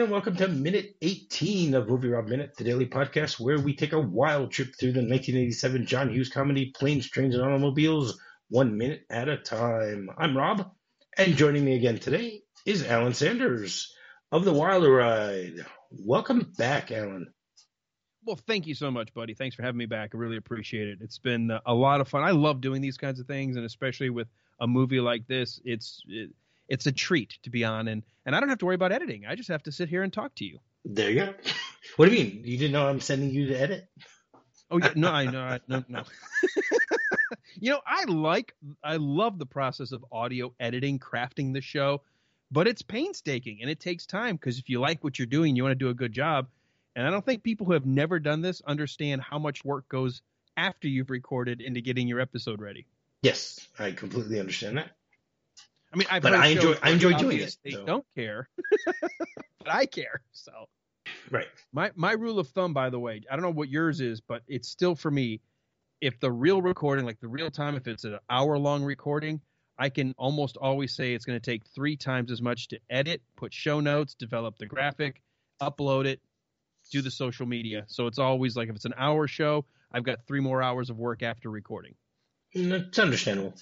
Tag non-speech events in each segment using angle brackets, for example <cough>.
everyone, and welcome to minute 18 of Movie Rob Minute, the daily podcast where we take a wild trip through the 1987 John Hughes comedy Planes, Trains, and Automobiles, one minute at a time. I'm Rob, and joining me again today is Alan Sanders of The Wilder Ride. Welcome back, Alan. Well, thank you so much, buddy. Thanks for having me back. I really appreciate it. It's been a lot of fun. I love doing these kinds of things, and especially with a movie like this, it's it, it's a treat to be on, and and I don't have to worry about editing. I just have to sit here and talk to you. There you go. <laughs> What do you mean? You didn't know I'm sending you to edit? Oh yeah, no, I <laughs> know, I, no, no. <laughs> you know, I like, I love the process of audio editing, crafting the show, but it's painstaking and it takes time because if you like what you're doing, you want to do a good job. And I don't think people who have never done this understand how much work goes after you've recorded into getting your episode ready. Yes, I completely understand that. I mean, I've But I enjoy- I enjoy doing it, They so. don't care, <laughs> but I care. So Right. my my rule of thumb, by the way, I don't know what yours is, but it's still for me. If the real recording, like the real time, if it's an hour long recording, I can almost always say it's going to take three times as much to edit, put show notes, develop the graphic, upload it, do the social media. So it's always like if it's an hour show, I've got three more hours of work after recording. It's understandable.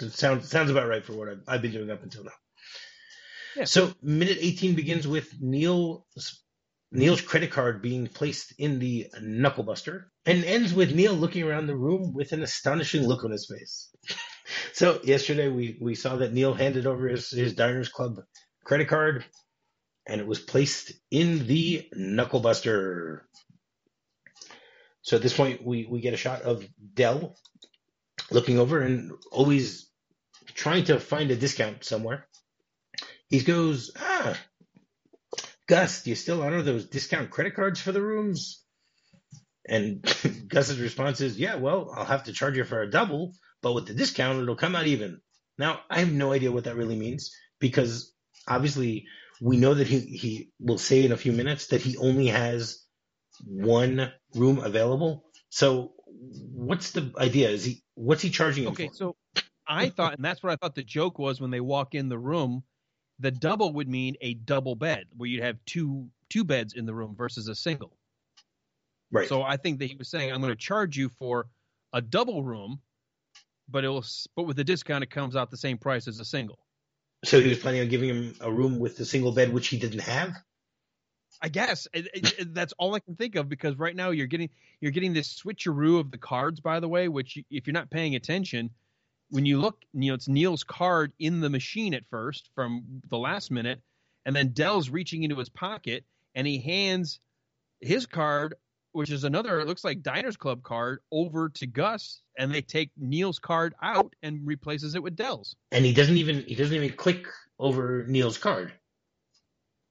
It sounds sounds about right for what I've, I've been doing up until now. Yeah. So minute 18 begins with Neil Neil's credit card being placed in the knucklebuster and ends with Neil looking around the room with an astonishing look on his face. <laughs> so yesterday we, we saw that Neil handed over his, his Diners Club credit card and it was placed in the knucklebuster. So at this point we, we get a shot of Dell looking over and always trying to find a discount somewhere. He goes, ah, Gus, do you still honor those discount credit cards for the rooms? And <laughs> Gus's response is, yeah, well, I'll have to charge you for a double, but with the discount, it'll come out even. Now, I have no idea what that really means because obviously we know that he, he will say in a few minutes that he only has one room available. So what's the idea? Is he, what's he charging him Okay, for? so I thought, and that's what I thought the joke was when they walk in the room. The double would mean a double bed where you'd have two two beds in the room versus a single. right. So I think that he was saying, I'm going to charge you for a double room, but it will, but with the discount, it comes out the same price as a single. So he was planning on giving him a room with a single bed, which he didn't have. I guess it, it- that's all I can think of because right now you're getting you're getting this switcheroo of the cards. By the way, which you- if you're not paying attention, when you look, you know, it's Neil's card in the machine at first from the last minute, and then Dell's reaching into his pocket and he hands his card, which is another it looks like Diners Club card, over to Gus, and they take Neil's card out and replaces it with Dell's. And he doesn't even he doesn't even click over Neil's card.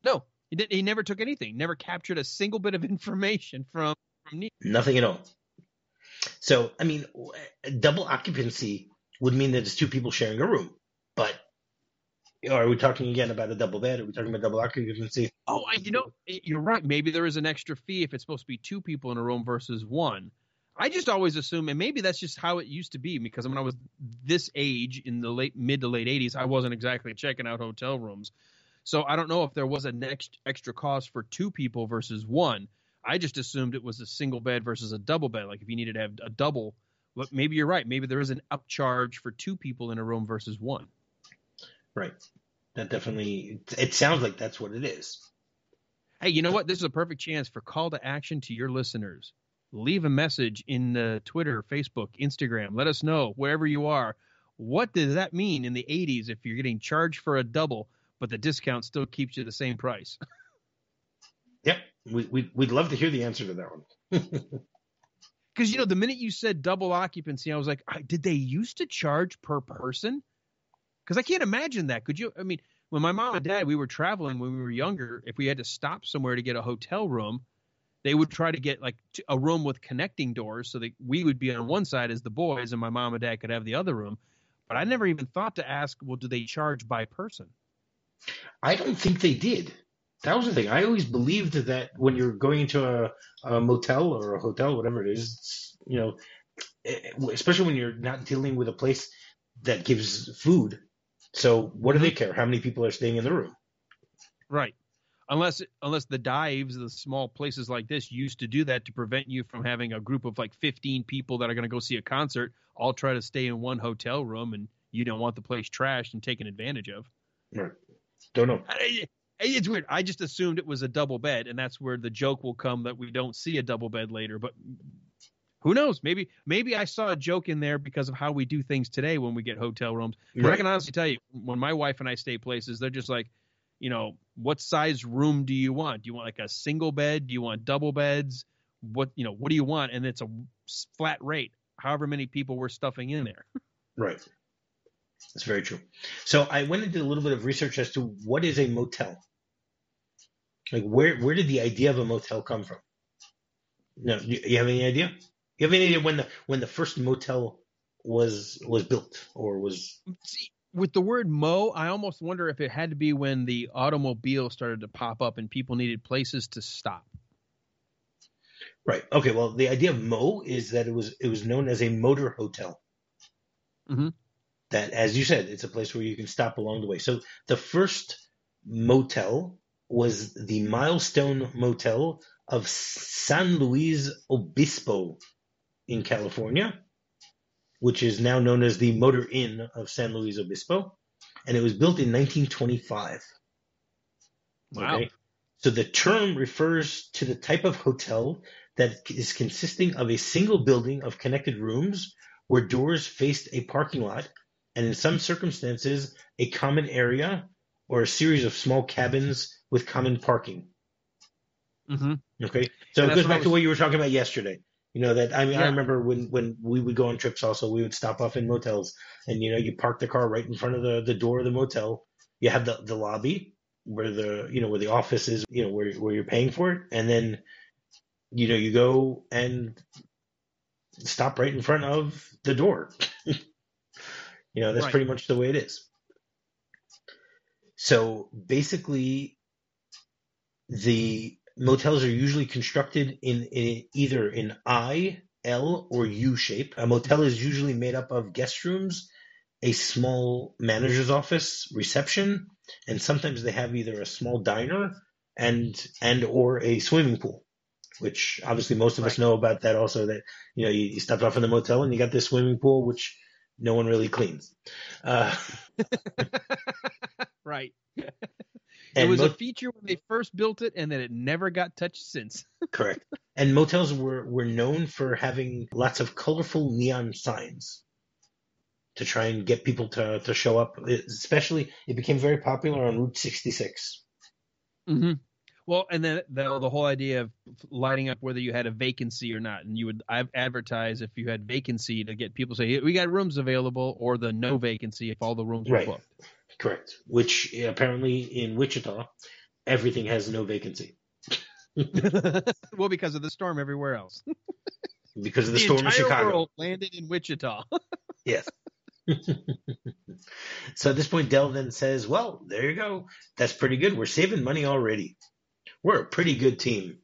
No, he did, he never took anything, never captured a single bit of <laughs> information from from Neil. Nothing at all. So I mean, double occupancy would mean that it's two people sharing a room. But are we talking again about a double bed? Are we talking about double occupancy? Oh, you know, you're right. Maybe there is an extra fee if it's supposed to be two people in a room versus one. I just always assume, and maybe that's just how it used to be, because when I was this age in the late mid to late '80s, I wasn't exactly checking out hotel rooms, so I don't know if there was a next extra cost for two people versus one. I just assumed it was a single bed versus a double bed. Like if you needed to have a double, but maybe you're right. Maybe there is an upcharge for two people in a room versus one. Right. That definitely. It, it sounds like that's what it is. Hey, you know what? This is a perfect chance for call to action to your listeners. Leave a message in the Twitter, Facebook, Instagram. Let us know wherever you are. What does that mean in the 80s if you're getting charged for a double, but the discount still keeps you the same price? <laughs> Yep. We, we we'd love to hear the answer to that one. <laughs> Because you know, the minute you said double occupancy, I was like, did they used to charge per person? Because I can't imagine that. Could you? I mean, when my mom and dad we were traveling when we were younger, if we had to stop somewhere to get a hotel room, they would try to get like a room with connecting doors so that we would be on one side as the boys and my mom and dad could have the other room. But I never even thought to ask, well, do they charge by person? I don't think they did. That was the thing. I always believed that when you're going into a, a motel or a hotel, whatever it is, you know, eh, especially when you're not dealing with a place that gives food. So what do they care? How many people are staying in the room? Right. unless unless the dives, the small places like this, used to do that to prevent you from having a group of like 15 people that are going to go see a concert, all try to stay in one hotel room, and you don't want the place trashed and taken advantage of. Right. Don't know. I- It's weird. I just assumed it was a double bed, and that's where the joke will come that we don't see a double bed later. But who knows? Maybe maybe I saw a joke in there because of how we do things today when we get hotel rooms. 'Cause I Right. can honestly tell you, when my wife and I stay places, they're just like, you know, what size room do you want? Do you want like a single bed? Do you want double beds? What you know, what do you want? And it's a flat rate, however many people we're stuffing in there. Right. That's very true. So I went and did a little bit of research as to what is a motel. Like where where did the idea of a motel come from? No, you, you have any idea? You have any idea when the when the first motel was was built or was See, with the word mo, I almost wonder if it had to be when the automobile started to pop up and people needed places to stop. right? Okay, well the idea of mo is that it was it was known as a motor hotel. Mhm. That, as you said, it's a place where you can stop along the way. So the first motel was the Milestone Motel of San Luis Obispo in California, which is now known as the Motor Inn of San Luis Obispo, and it was built in 1925. Wow. So the term refers to the type of hotel that is consisting of a single building of connected rooms where doors faced a parking lot and in some circumstances a common area or a series of small cabins with common parking. Mm-hmm. Okay, so And it goes back to what you were talking about yesterday. You know that I mean I remember when when we would go on trips also we would stop off in motels and you know you park the car right in front of the the door of the motel. You have the the lobby where the you know where the office is you know where where you're paying for it and then you know you go and stop right in front of the door. <laughs> you know that's Right. pretty much the way it is. So basically, the motels are usually constructed in, in either an I, L, or U shape. A motel is usually made up of guest rooms, a small manager's office, reception, and sometimes they have either a small diner and and or a swimming pool. Which obviously most of us know about that also that you know you, you stopped off in the motel and you got this swimming pool which no one really cleans. Uh, <laughs> Right. <laughs> it was mo- a feature when they first built it, and then it never got touched since. <laughs> Correct. And motels were, were known for having lots of colorful neon signs to try and get people to, to show up. Especially, it became very popular on Route 66. Mm-hmm. Well, and then the, the whole idea of lining up whether you had a vacancy or not, and you would advertise if you had vacancy to get people to say "Hey, we got rooms available, or the no vacancy if all the rooms were booked. Correct. Which apparently in Wichita, everything has no vacancy <laughs> well, because of the storm everywhere else. because of the, the storm in Chicago. world landed in Wichita. <laughs> Yes. <laughs> so at this point, Dell then says, Well, there you go. That's pretty good. We're saving money already. We're a pretty good team.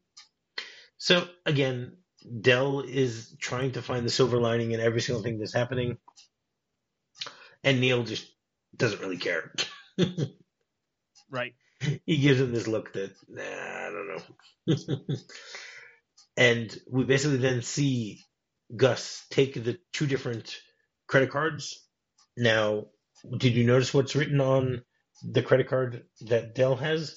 So again, Dell is trying to find the silver lining in every single thing that's happening. And Neil just doesn't really care. <laughs> right. he gives him this look that, nah, I don't know. <laughs> and we basically then see Gus take the two different credit cards. Now, did you notice what's written on the credit card that Dell has?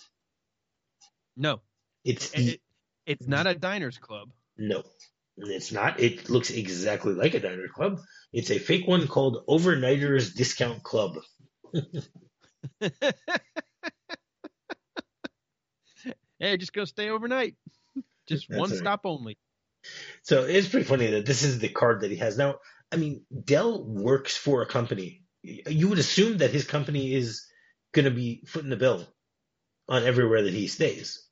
No, It's it, it's not a diners club. no, it's not. It looks exactly like a diner club. It's a fake one called Overnighters Discount Club. <laughs> hey, just go stay overnight. <laughs> Just That's one right. stop only. So it's pretty funny that this is the card that he has now. I mean, Dell works for a company. You would assume that his company is going to be footing the bill on everywhere that he stays.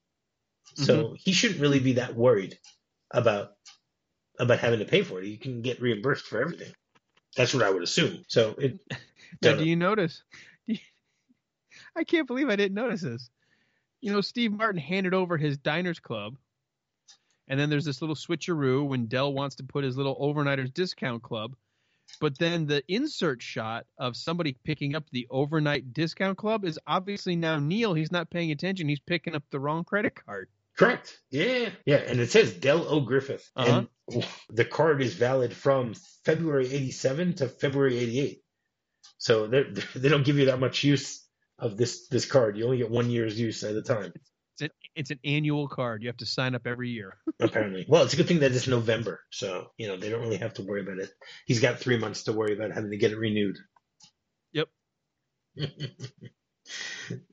So mm-hmm. he shouldn't really be that worried about about having to pay for it. He can get reimbursed for everything. That's what I would assume. So it <laughs> Now, do you notice? <laughs> Do you- I can't believe I didn't notice this. You know, Steve Martin handed over his diners club, and then there's this little switcheroo when Dell wants to put his little overnighters discount club. But then the insert shot of somebody picking up the overnight discount club is obviously now Neil. He's not paying attention. He's picking up the wrong credit card. Correct. Yeah, yeah, and it says Dell O Griffith, Uh-huh. and the card is valid from February '87 to February '88. So they <laughs> they don't give you that much use of this this card. You only get one year's use at a time, It's an, it's an annual card. You have to sign up every year. <laughs> apparently. Well, it's a good thing that it's November, so you know they don't really have to worry about it. He's got three months to worry about having to get it renewed. Yep. <laughs>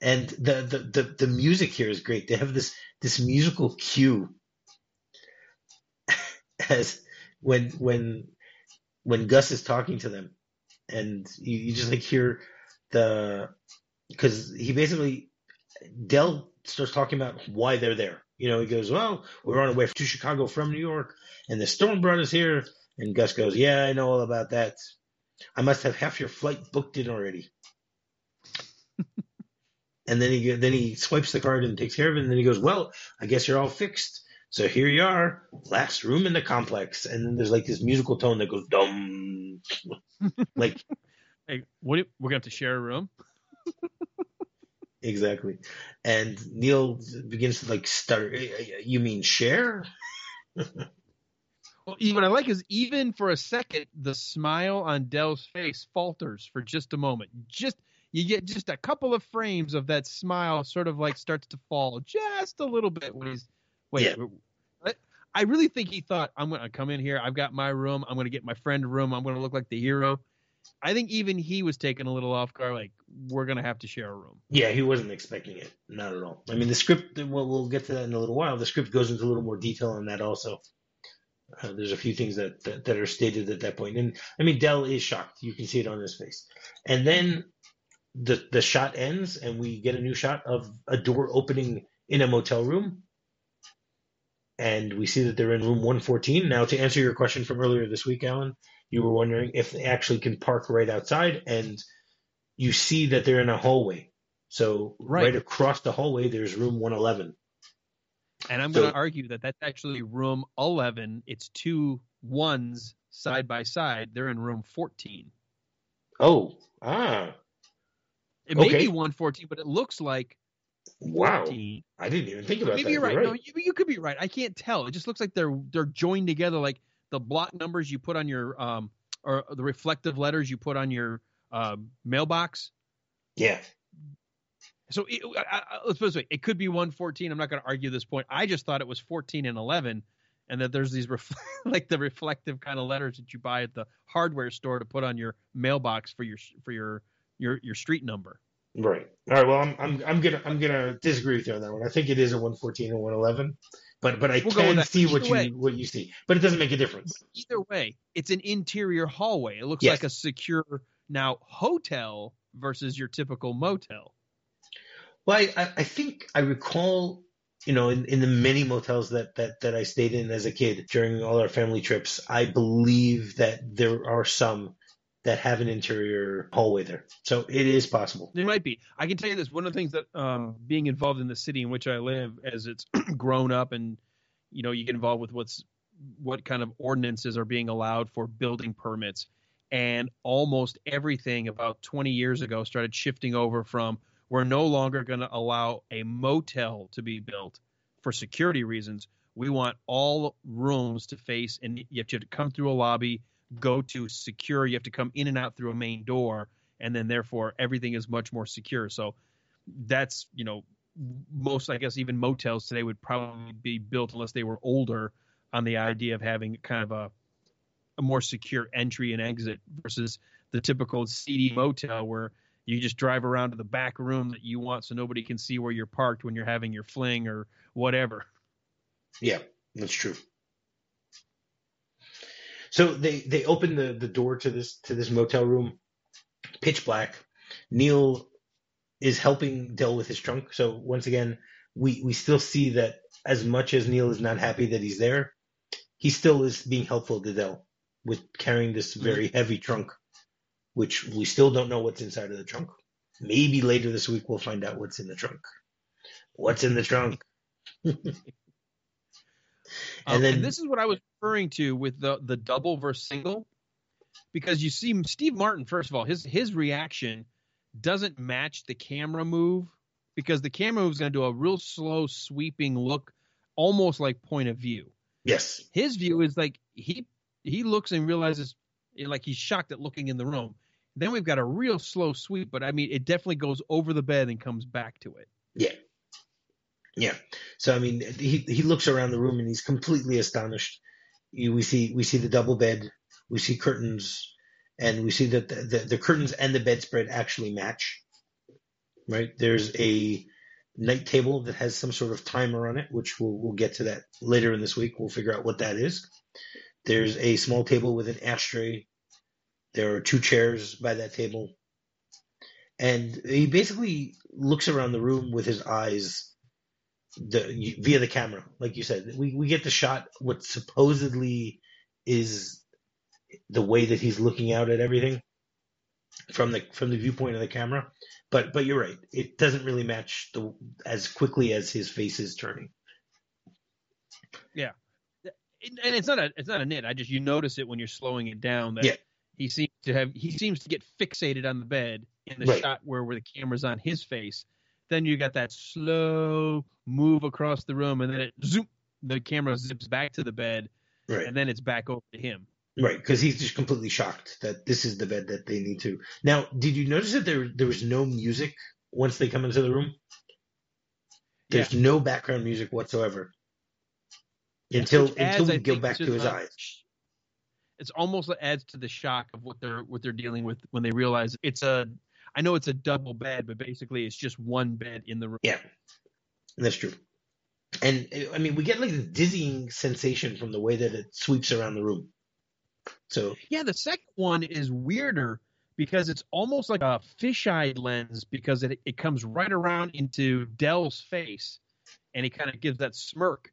and the, the the the music here is great. They have this this musical cue <laughs> as when when when Gus is talking to them, and you, you just like hear the because he basically Dell starts talking about why they're there. You know, he goes, "Well, we're on our way to Chicago from New York, and the storm brought us here." And Gus goes, "Yeah, I know all about that. I must have half your flight booked in already." <laughs> and then he then he swipes the card and takes care of it. And then he goes, "Well, I guess you're all fixed. So here you are, last room in the complex." And then there's like this musical tone that goes dum, <laughs> like Hey, what? do- We're gonna have to share a room. <laughs> exactly. And Neil begins to like stutter. Uh, uh, you mean share? <laughs> Well, what I like is even for a second, the smile on Dell's face falters for just a moment. Just you get just a couple of frames of that smile, sort of like starts to fall just a little bit when he's wait. Yeah. I really think he thought I'm going to come in here. I've got my room. I'm going to get my friend a room. I'm going to look like the hero. I think even he was taken a little off guard. Like we're to have to share a room. Yeah, he wasn't expecting it. Not at all. I mean, the script. Well, we'll get to that in a little while. The script goes into a little more detail on that also. Uh, there's a few things that, that that are stated at that point. point, and I mean, Dell is shocked. You can see it on his face, and then the the shot ends, and we get a new shot of a door opening in a motel room, and we see that they're in room 114. Now, to answer your question from earlier this week, Alan, you were wondering if they actually can park right outside, and you see that they're in a hallway. So right, Right. across the hallway, there's room 111. And I'm So- going to argue that that's actually room 11. It's two ones side by side. They're in room 14. Oh, ah, It may Okay. be 114, but it looks like wow! 14. I didn't even think about Maybe that. you're right. You're No, you, you could be right. I can't tell. It just looks like they're they're joined together, like the block numbers you put on your um or the reflective letters you put on your um, mailbox. yeah, So it, I, I, let's put it this way: it could be 114. I'm not going to argue this point. I just thought it was 14 and 11, and that there's these ref- <laughs> like the reflective kind of letters that you buy at the hardware store to put on your mailbox for your for your your your street number. right. All right. Well, I'm I'm I'm gonna I'm gonna disagree with you on that one. I think it is a 114 and 111, but but I We'll can see what Either you what you see, but it doesn't make a difference. Either way, it's an interior hallway. It looks Yes. like a secure now hotel versus your typical motel. Well, I, I I think I recall, you know, in, in the many motels that, that, that I stayed in as a kid during all our family trips, I believe that there are some that have an interior hallway there. So it is possible. It might be. I can tell you this. One of the things that um, being involved in the city in which I live, as it's <clears throat> grown up, and you know, you get involved with what's what kind of ordinances are being allowed for building permits, and almost everything about 20 years ago started shifting over from we're no longer going to allow a motel to be built for security reasons. We want all rooms to face, and you have to come through a lobby, go to secure. You have to come in and out through a main door and then therefore everything is much more secure. So that's you know most I guess even motels today would probably be built unless they were older on the idea of having kind of a a more secure entry and exit versus the typical seedy motel where you just drive around to the back room that you want so nobody can see where you're parked when you're having your fling or whatever. Yeah, that's true. So they they open the the door to this to this motel room, pitch black. Neil is helping Dell with his trunk. So once again, we we still see that as much as Neil is not happy that he's there, he still is being helpful to Dell with carrying this mm-hmm. very heavy trunk, which we still don't know what's inside of the trunk. Maybe later this week we'll find out what's in the trunk. What's in the trunk? <laughs> Um, then- and this is what I was referring to with the the double versus single. because you see Steve Martin. First of all, his his reaction doesn't match the camera move because the camera move is going to do a real slow sweeping look, almost like point of view. Yes. His view is like he he looks and realizes like he's shocked at looking in the room. Then we've got a real slow sweep, but I mean it definitely goes over the bed and comes back to it. Yeah. Yeah. So I mean he he looks around the room and he's completely astonished. We see we see the double bed, we see curtains, and we see that the, the, the curtains and the bedspread actually match. Right? There's a night table that has some sort of timer on it, which we'll, we'll get to that later in this week. We'll figure out what that is. There's a small table with an ashtray. There are two chairs by that table. And he basically looks around the room with his eyes the, via the camera. Like you said, we, we get the shot, what supposedly is the way that he's looking out at everything from the from the viewpoint of the camera. But but you're right. It doesn't really match the as quickly as his face is turning. Yeah, and it's not a it's not a nit. I just you notice it when you're slowing it down that yeah. he seems to have he seems to get fixated on the bed in the Right. shot where where the camera's on his face. Then you got that slow move across the room, and then it zoom. The camera zips back to the bed, Right. and then it's back over to him. Right, because he's just completely shocked that this is the bed that they need to. Now, did you notice that there there was no music once they come into the room? There's no background music whatsoever until Which adds, until we I go back to his eyes. It's almost adds to the shock of what they're what they're dealing with when they realize it's a. I know it's a double bed, but basically it's just one bed in the room. Yeah, that's true. And I mean, we get like this dizzying sensation from the way that it sweeps around the room. So Yeah, the second one is weirder because it's almost like a fisheye lens because it it comes right around into Dell's face, and he kind of gives that smirk.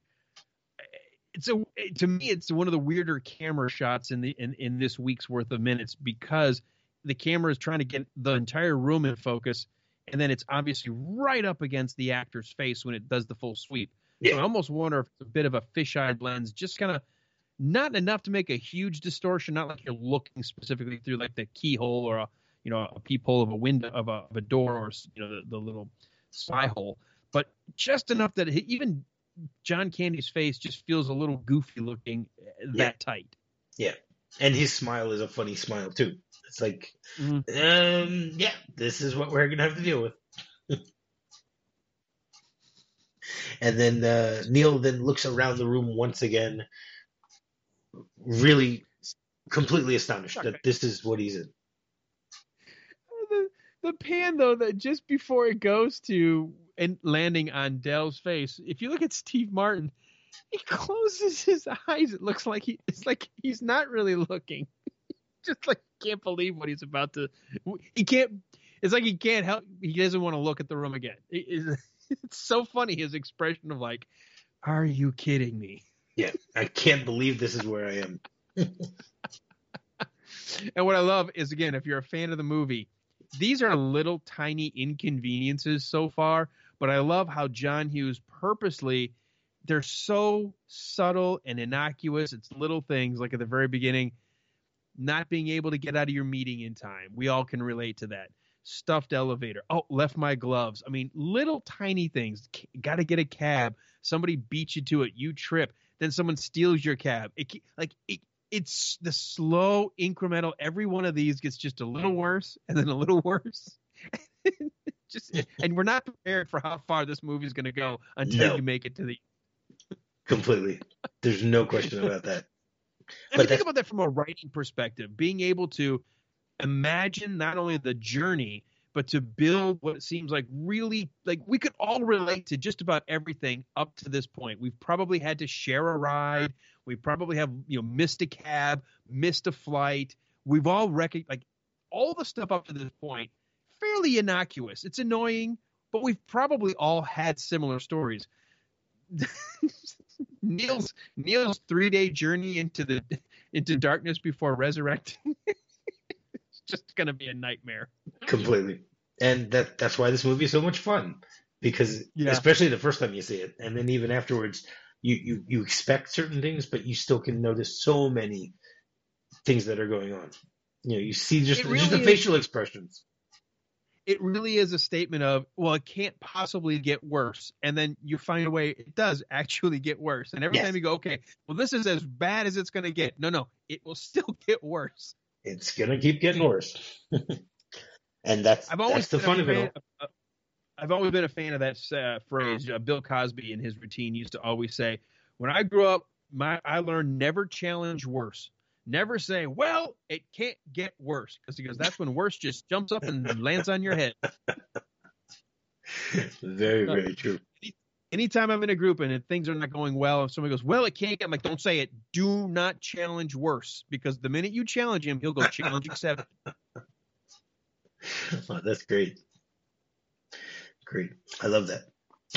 It's a to me, it's one of the weirder camera shots in the in, in this week's worth of minutes because the camera is trying to get the entire room in focus, and then it's obviously right up against the actor's face when it does the full sweep. So I almost wonder if it's a bit of a fisheye lens, just kind of not enough to make a huge distortion, not like you're looking specifically through like the keyhole or a you know a peephole of a window of a, of a door or you know the, the little spy hole, but just enough that even John Candy's face just feels a little goofy looking uh, that Yeah. tight. Yeah, and his smile is a funny smile too. It's like, Mhm. um, yeah, this is what we're gonna have to deal with. <laughs> and then uh, Neil then looks around the room once again, really completely astonished that this is what he's in. The, the pan though that just before it goes to and landing on Dell's face, if you look at Steve Martin, he closes his eyes. It looks like he it's like he's not really looking. <laughs> just like can't believe what he's about to. He can't. It's like he can't help. He doesn't want to look at the room again. It- it's, <laughs> it's so funny his expression of like, "Are you kidding me?" Yeah, I can't believe this is where I am. <laughs> And what I love is again, if you're a fan of the movie, these are little tiny inconveniences so far, but I love how John Hughes purposely they're so subtle and innocuous. It's little things like at the very beginning, not being able to get out of your meeting in time. We all can relate to that. Stuffed elevator. Oh, left my gloves. I mean, little tiny things. Got to get a cab. Somebody beats you to it. You trip. Then someone steals your cab. It like it, it's the slow incremental. Every one of these gets just a little worse and then a little worse. <laughs> just and we're not prepared for how far this movie is going to go until No. you make it to the. Completely. There's no question about that. I But mean, think about that from a writing perspective. Being able to imagine not only the journey, but to build what seems like really like we could all relate to just about everything up to this point. We've probably had to share a ride. We probably have you know missed a cab, missed a flight. We've all recognized like all the stuff up to this point fairly innocuous. It's annoying, but we've probably all had similar stories. <laughs> Neil's Neil's three day journey into the into darkness before resurrecting. <laughs> it's just gonna be a nightmare. completely. And that that's why this movie is so much fun because Yeah. especially the first time you see it, and then even afterwards, you you you expect certain things, but you still can notice so many things that are going on. You know, you see just, It just the really is- facial expressions. It really is a statement of, well, it can't possibly get worse, and then you find a way it does <laughs> actually get worse. And every Yes. time you go, okay, well, this is as bad as it's going to get. No, no, it will still <laughs> get worse. It's gonna keep getting worse. <laughs> and that's I've always that's the fun of it all. I've always been a fan of that uh, phrase. Uh, Bill Cosby in his routine used to always say, "When I grew up, my I learned never challenge worse. Never say, well, it can't get worse,' because he goes, that's when worse just jumps up and lands on your head. <laughs> Very, very true. Anytime I'm in a group and things are not going well, if somebody goes, well, it can't get, I'm like, don't say it. Do not challenge worse, because the minute you challenge him, he'll go challenge accept. <laughs> Oh, that's great. Great. I love that.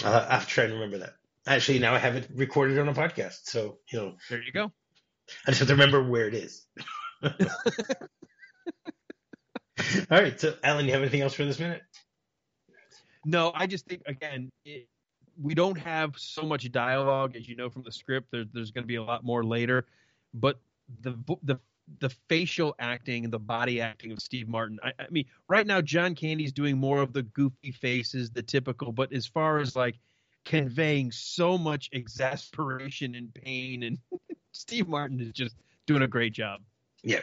Uh, I have tried to try and remember that. Actually, now I have it recorded on a podcast. So, you know, There you go. I just have to remember where it is. <laughs> All right. So, Alan, you have anything else for this minute? No, I just think again, it, we don't have so much dialogue as you know from the script. There, there's going to be a lot more later, but the the the facial acting and the body acting of Steve Martin. I, I mean, right now John Candy's doing more of the goofy faces, the typical. But as far as like conveying so much exasperation and pain, and <laughs> Steve Martin is just doing a great job. Yeah.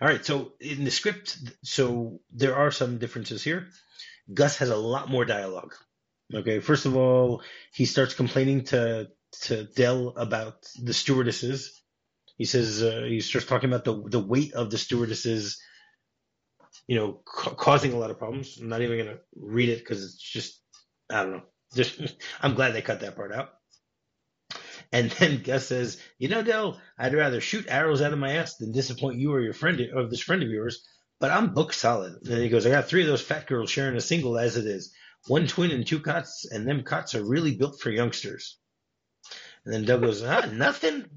All right. So in the script, so there are some differences here. Gus has a lot more dialogue. Okay. First of all, he starts complaining to to Dell about the stewardesses. He says uh, he starts talking about the the weight of the stewardesses, you know, ca- causing a lot of problems. I'm not even gonna read it because it's just I don't know. Just <laughs> I'm glad they cut that part out. And then Gus says, "You know, Dell, I'd rather shoot arrows out of my ass than disappoint you or your friend or this friend of yours. But I'm book solid." And he goes, "I got three of those fat girls sharing a single as it is, one twin and two cots, and them cots are really built for youngsters." And then Doug goes, "Ah, nothing."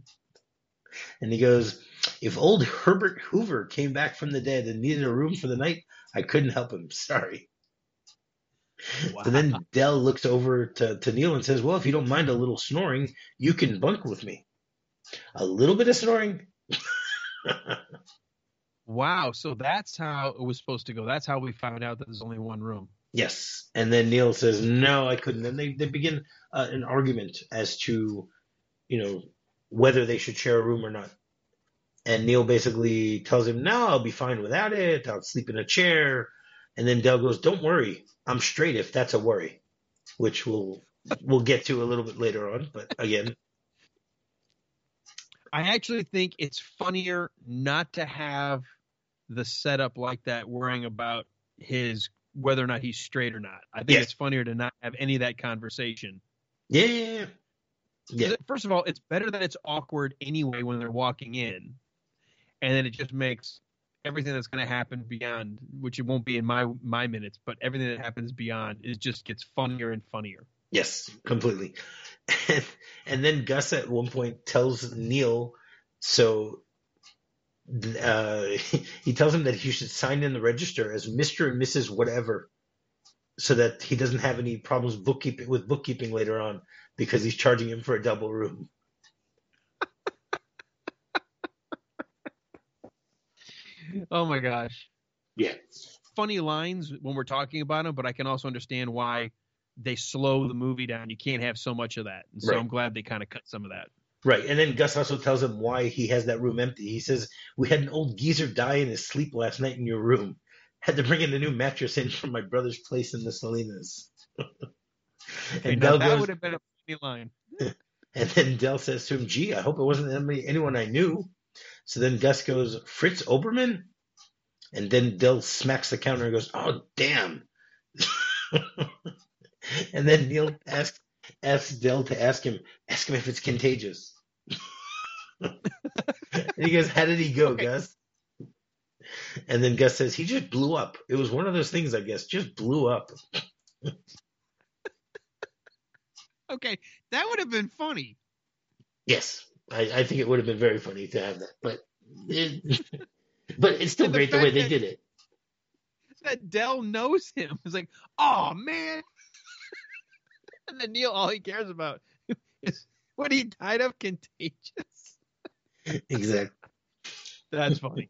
And he goes, "If old Herbert Hoover came back from the dead and needed a room for the night, I couldn't help him. Sorry." <laughs> Wow. So then Dell looks over to, to Neil and says, Well, if you don't mind a little snoring, you can bunk with me. A little bit of snoring? <laughs> Wow, so that's how it was supposed to go. That's how we found out that there's only one room. yes. And then Neil says, No, I couldn't. And they, they begin uh, an argument as to, you know, whether they should share a room or not. And Neil basically tells him, No, I'll be fine without it. I'll sleep in a chair. And then Dell goes, Don't worry. I'm straight if that's a worry, which we'll we'll get to a little bit later on. But again, I actually think it's funnier not to have the setup like that, worrying about his whether or not he's straight or not. I think Yes. it's funnier to not have any of that conversation. yeah, yeah, yeah. Yeah. First of all, it's better that it's awkward anyway when they're walking in, and then it just makes everything that's going to happen beyond, which it won't be in my my minutes, but everything that happens beyond, it just gets funnier and funnier. Yes, completely. And, and then Gus at one point tells Neil, so uh, <laughs> he tells him that he should sign in the register as Mr. and Mrs. whatever, so that he doesn't have any problems bookkeeping with bookkeeping later on because he's charging him for a double room. Oh my gosh. Yeah. funny lines when we're talking about them, but I can also understand why they slow the movie down. You can't have so much of that. And so Right. I'm glad they kind of cut some of that. Right. And then Gus also tells him why he has that room empty. He says, We had an old geezer die in his sleep last night in your room. Had to bring in a new mattress in from my brother's place in the Salinas. <laughs> And Dell that goes, would have been a funny line. <laughs> and then Dell says to him, Gee, I hope it wasn't anybody, anyone I knew. So then Gus goes, Fritz Oberman? And then Dell smacks the counter and goes, Oh, damn. <laughs> and then Neil asks, asks Dell to ask him, ask him if it's contagious. <laughs> and he goes, How did he go, Okay. Gus? And then Gus says, He just blew up. It was one of those things, I guess, just blew up. <laughs> Okay, that would have been funny. Yes, I, I think it would have been very funny to have that, but it, but it's still the great the way they did it. That Dell knows him. It's like, oh man. <laughs> and then Neil, all he cares about is what he died of contagious. Exactly. That's funny.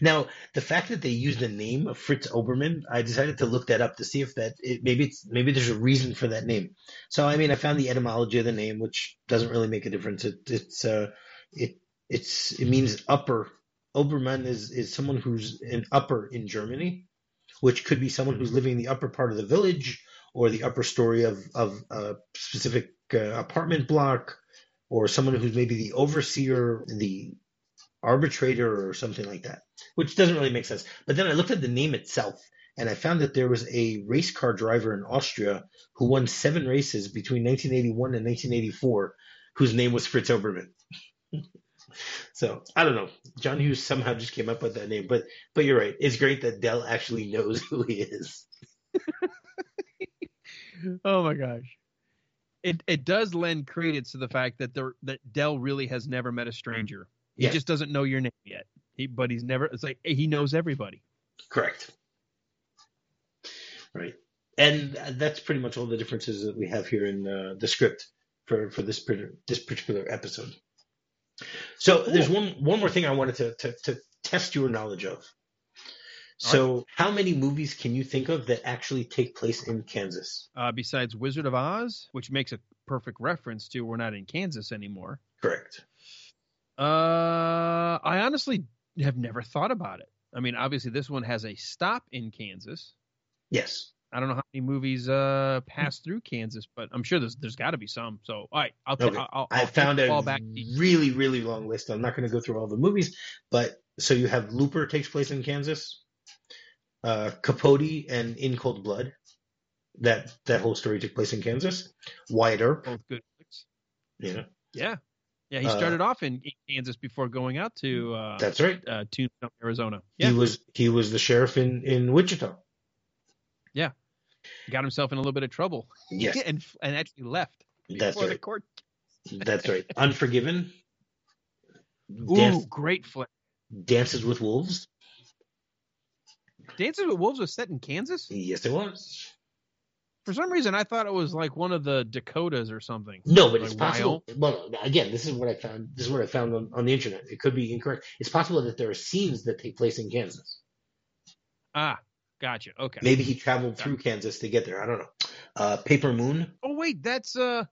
Now, the fact that they used the name of Fritz Oberman, I decided to look that up to see if that it, maybe it's maybe there's a reason for that name. So, I mean, I found the etymology of the name, which doesn't really make a difference. It, it's uh, it it's it means upper. Obermann is is someone who's an upper in Germany, which could be someone who's living in the upper part of the village or the upper story of of a specific uh, apartment block, or someone who's maybe the overseer, the arbitrator, or something like that which doesn't really make sense. But then I looked at the name itself, and I found that there was a race car driver in Austria who won seven races between 1981 and 1984, whose name was Fritz Obermann. <laughs> so I don't know. John Hughes somehow just came up with that name, but but you're right. It's great that Dell actually knows who he is. <laughs> oh my gosh. It it does lend credence to the fact that there that Dell really has never met a stranger. He just doesn't know your name yet. He, but he's never. It's like he knows everybody. Correct. Right, and that's pretty much all the differences that we have here in uh, the script for for this this particular episode. So there's one one more thing I wanted to to, to test your knowledge of. So, right. how many movies can you think of that actually take place in Kansas? Uh, besides Wizard of Oz, which makes a perfect reference to we're not in Kansas anymore. Correct. Uh, I honestly have never thought about it. I mean, obviously, this one has a stop in Kansas. Yes. I don't know how many movies uh, pass through Kansas, but I'm sure there's there's got to be some. So, all right, I'll, okay. I'll, I'll I found a back really really long list. I'm not going to go through all the movies, but so you have Looper takes place in Kansas, uh, Capote and In Cold Blood. That that whole story took place in Kansas. Wyatt Earp. Both good. Yeah. Yeah. Yeah, he uh, started uh, off in Kansas before going out to uh, that's right, uh, Tombstone, Arizona. Yeah. He was he was the sheriff in in Wichita. Yeah, got himself in a little bit of trouble. Yes, <laughs> and and actually left that's before right. the court. that's right. <laughs> Unforgiven. Ooh, Dance, great flick. Dances with Wolves. Dances with Wolves was set in Kansas. Yes, it was. For some reason, I thought it was like one of the Dakotas or something. No, but like it's possible. Well, again, this is what I found. This is what I found on, on the internet. It could be incorrect. It's possible that there are scenes that take place in Kansas. Ah, gotcha. Okay. Maybe he traveled through Kansas to get there. I don't know. Uh, Paper Moon. Oh wait, that's uh,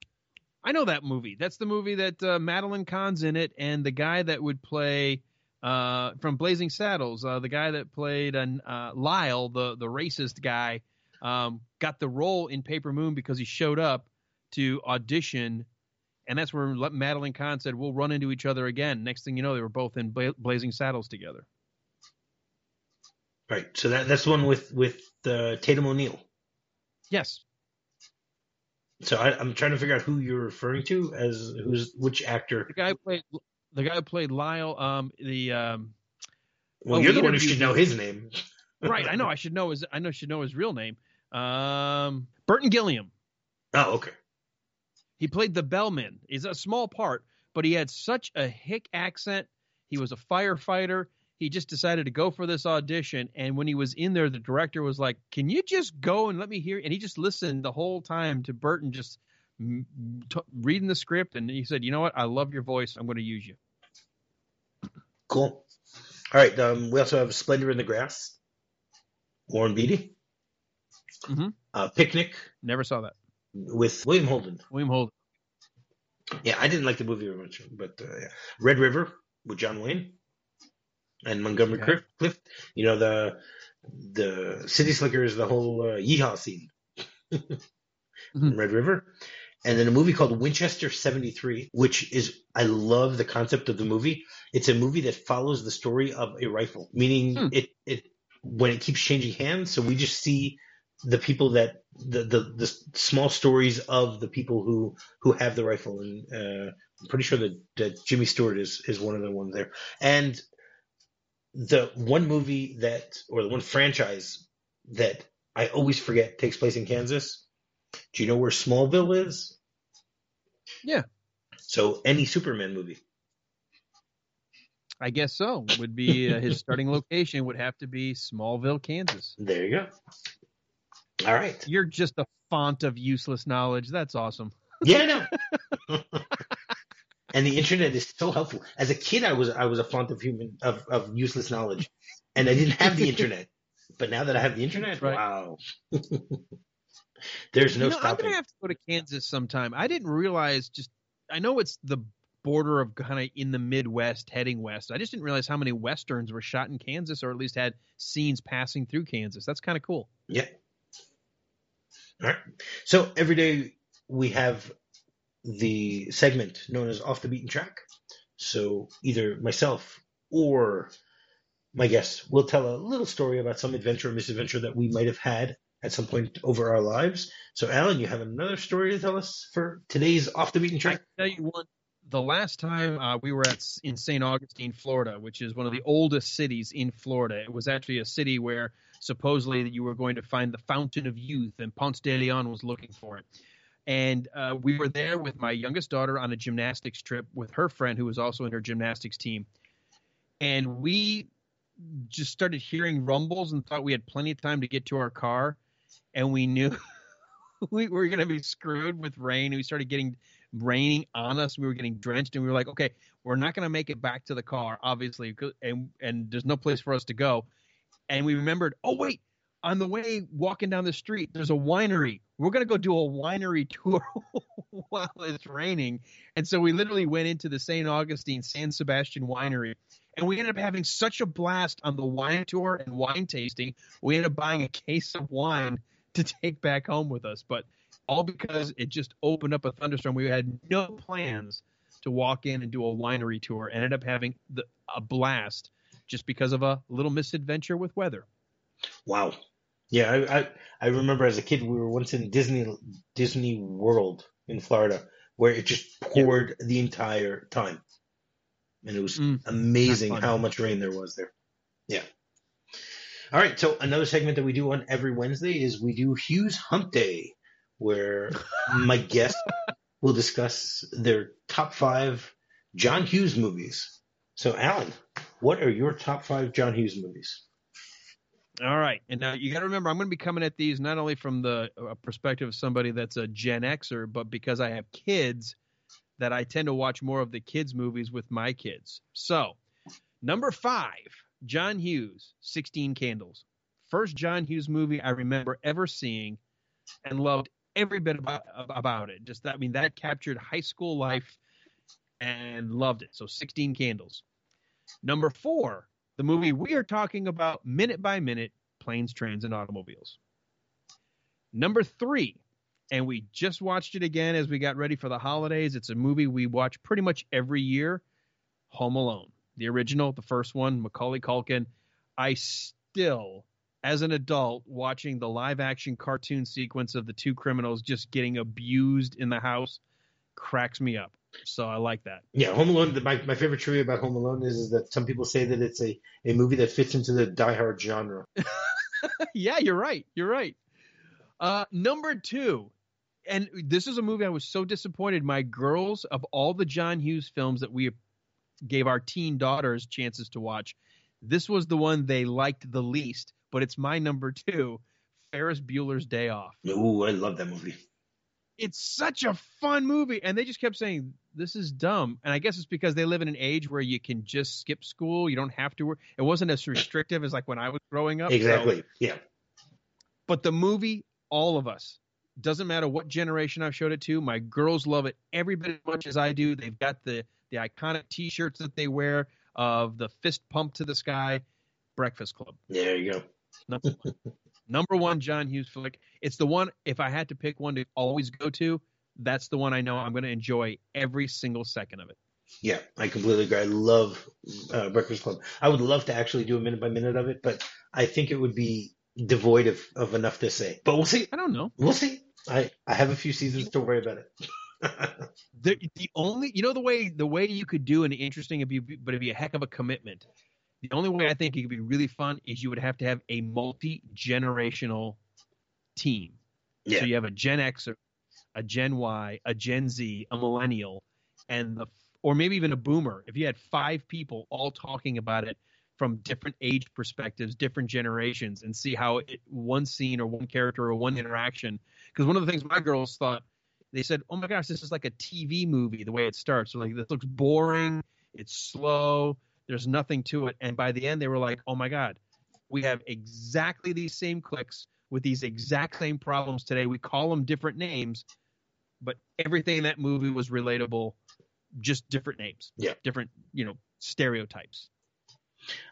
I know that movie. That's the movie that uh, Madeline Kahn's in it, and the guy that would play uh from Blazing Saddles, uh, the guy that played uh, Lyle, the the racist guy um, got the role in Paper Moon because he showed up to audition, and that's where Madeline Kahn said, "We'll run into each other again." Next thing you know, they were both in Bla- Blazing Saddles together. Right. So that that's the one with with uh, Tatum O'Neal. Yes. So I, am trying to figure out who you're referring to as who's which actor. The guy who played the guy who played Lyle. Um, the um. Well, you're the one who should know his name. right. I know. <laughs> I should know his. I know. Should know his real name. Um, Burton Gilliam. Oh, okay. He played the bellman. He's a small part, but he had such a hick accent. He was a firefighter. He just decided to go for this audition. And when he was in there, the director was like, Can you just go and let me hear? And he just listened the whole time to Burton just t- reading the script. And he said, You know what? I love your voice. I'm going to use you. Cool. All right. Um, we also have Splendor in the Grass. Warren Beatty. Mm-hmm. Uh, Picnic. Never saw that. With William Holden. William Holden. Yeah, I didn't like the movie very much, but uh, yeah. Red River with John Wayne and Montgomery okay. Clift. You know the the City Slickers, the whole uh, yeehaw scene. mm-hmm. Red River. And then a movie called Winchester 73, which is, I love the concept of the movie. It's a movie that follows the story of a rifle, meaning hmm. it, it, when it keeps changing hands. So we just see the people that the, the, the small stories of the people who who have the rifle, and uh, I'm pretty sure that, that Jimmy Stewart is is one of the ones there. And the one movie that or the one franchise that I always forget takes place in Kansas. Do you know where Smallville is? Yeah. So any Superman movie. I guess so. Would be uh, his starting location would have to be Smallville, Kansas. There you go. All right. You're just a font of useless knowledge. That's awesome. Yeah, I know. <laughs> and the internet is so helpful. As a kid, I was I was a font of human of, of useless knowledge, and I didn't have the internet. But now that I have the internet, right. wow, <laughs> there's no you know, stopping. I'm gonna have to go to Kansas sometime. I didn't realize just I know it's the border of kind of in the Midwest, heading west. I just didn't realize how many westerns were shot in Kansas, or at least had scenes passing through Kansas. That's kind of cool. Yeah. All right. So every day we have the segment known as Off the Beaten Track. So either myself or my guest will tell a little story about some adventure or misadventure that we might have had at some point over our lives. So, Alan, you have another story to tell us for today's Off the Beaten Track? I tell you one. The last time uh, we were at in St. Augustine, Florida, which is one of the oldest cities in Florida, it was actually a city where supposedly that you were going to find the fountain of youth, and Ponce de Leon was looking for it. And uh, we were there with my youngest daughter on a gymnastics trip with her friend who was also in her gymnastics team. And we just started hearing rumbles and thought we had plenty of time to get to our car. And we knew <laughs> we were going to be screwed with rain. We started getting raining on us. We were getting drenched, and we were like, okay, we're not going to make it back to the car, obviously, and and there's no place for us to go. And we remembered, oh wait, on the way walking down the street, there's a winery. We're going to go do a winery <laughs> tour while it's raining. And so we literally went into the St. Augustine San Sebastian winery and we ended up having such a blast on the wine tour and wine tasting. We ended up buying a case of wine <laughs> to take back home with us. But all because it just opened up a thunderstorm. We had no plans to walk in and do a winery tour. Ended up having the, a blast just because of a little misadventure with weather. Wow. Yeah, I, I, I remember as a kid we were once in Disney Disney World in Florida where it just poured yeah. the entire time, and it was mm, amazing how much rain there was there. Yeah. All right, so another segment that we do on every Wednesday is we do Hughes Hump Day, where <laughs> my guest will discuss their top five John Hughes movies. So, Alan, what are your top five John Hughes movies? All right, and now you got to remember, I'm going to be coming at these not only from the uh, perspective of somebody that's a Gen Xer, but because I have kids, that I tend to watch more of the kids' movies with my kids. So, number five, John Hughes, 16 Candles. First John Hughes movie I remember ever seeing and loved every bit about, about it. Just that, I mean, that captured high school life and loved it. So 16 Candles. Number four, the movie mm. we are talking about minute by minute planes, trains, and automobiles. Number three, and we just watched it again as we got ready for the holidays. It's a movie we watch pretty much every year Home Alone. The original, the first one, Macaulay Culkin. I still, as an adult, watching the live action cartoon sequence of the two criminals just getting abused in the house cracks me up. So I like that. Yeah, Home Alone. My, my favorite trivia about Home Alone is, is that some people say that it's a, a movie that fits into the Die Hard genre. <laughs> yeah, you're right. You're right. Uh, number two, and this is a movie I was so disappointed. My girls, of all the John Hughes films that we gave our teen daughters chances to watch, this was the one they liked the least. But it's my number two, Ferris Bueller's Day Off. Ooh, I love that movie it's such a fun movie. And they just kept saying this is dumb. And i guess it's because they live in an age where you can just skip school. You don't have to work. It wasn't as restrictive as like when i was growing up. Exactly. So. yeah. But the movie all of us doesn't matter what generation i've showed it to my girls love it every bit as much as i do. They've got the the iconic t-shirts that they wear of the fist pump to the sky. Breakfast club. There you go. One. <laughs> Number one John Hughes flick. It's the one, if I had to pick one to always go to, that's the one I know I'm going to enjoy every single second of it. Yeah, I completely agree. I love uh, Breakfast Club. I would love to actually do a minute by minute of it, but I think it would be devoid of, of enough to say. But we'll see. I don't know. We'll see. I, I have a few seasons to worry about it. <laughs> the the only you know the way the way you could do an interesting but it'd be a heck of a commitment the only way I think it could be really fun is you would have to have a multi generational team. Yeah. So you have a Gen X, a Gen Y, a Gen Z, a millennial, and the or maybe even a boomer. If you had five people all talking about it from different age perspectives, different generations, and see how it, one scene or one character or one interaction. Because one of the things my girls thought they said, "Oh my gosh, this is like a TV movie." The way it starts, so like this looks boring. It's slow. There's nothing to it. And by the end, they were like, "Oh my god, we have exactly these same clicks with these exact same problems today. We call them different names, but everything in that movie was relatable, just different names. Yeah. different you know stereotypes.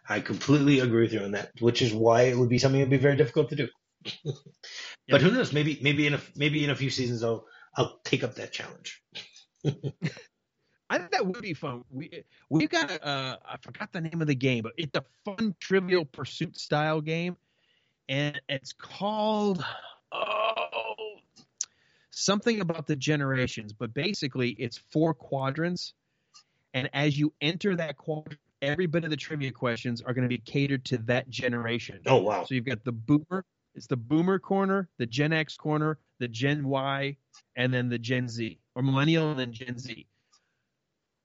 I completely agree with you on that, which is why it would be something that would be very difficult to do. <laughs> but who knows? Maybe maybe in a maybe in a few seasons I'll I'll take up that challenge. <laughs> I think that would be fun. We we got a, uh, I forgot the name of the game, but it's a fun Trivial Pursuit style game, and it's called oh something about the generations. But basically, it's four quadrants, and as you enter that quadrant, every bit of the trivia questions are going to be catered to that generation. Oh wow! So you've got the boomer. It's the boomer corner, the Gen X corner, the Gen Y, and then the Gen Z, or millennial and then Gen Z.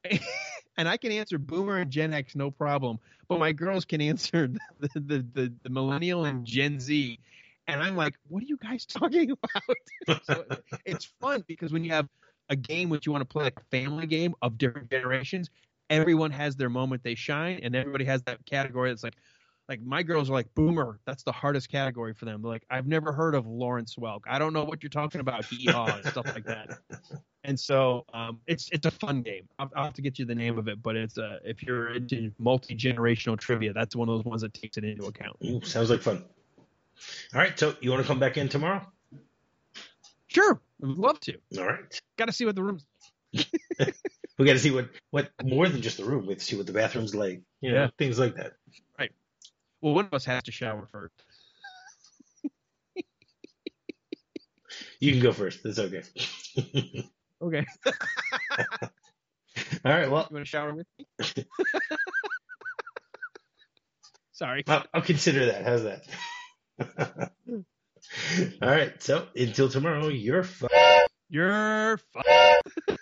<laughs> and I can answer boomer and Gen X no problem, but my girls can answer <laughs> the the, the, the millennial and Gen Z. And I'm like, what are you guys <laughs> talking about? so it's fun because when you have a game which you want to play like a family game of different generations, everyone has their moment they shine, and everybody has that category that's like, like my girls are like boomer. That's the hardest category for them. They're like, I've never heard of Lawrence Welk. I don't know what you're talking about. Hee haw and stuff like that. <laughs> And so um, it's it's a fun game. I'll, I'll, have to get you the name of it, but it's uh, if you're into multi generational trivia, that's one of those ones that takes it into account. Ooh, sounds like fun. All right, so you want to come back in tomorrow? Sure, I would love to. All right. Got to see what the room's. <laughs> we got to see what what more than just the room. We have to see what the bathroom's like. You know, Yeah. things like that. Well, one of us has to shower first. <laughs> You can go first. That's okay. <laughs> Okay. <laughs> All right. Well, You want to shower with me? Sorry. I'll, I'll consider that. How's that? All right. So until tomorrow, you're fine. You're fine.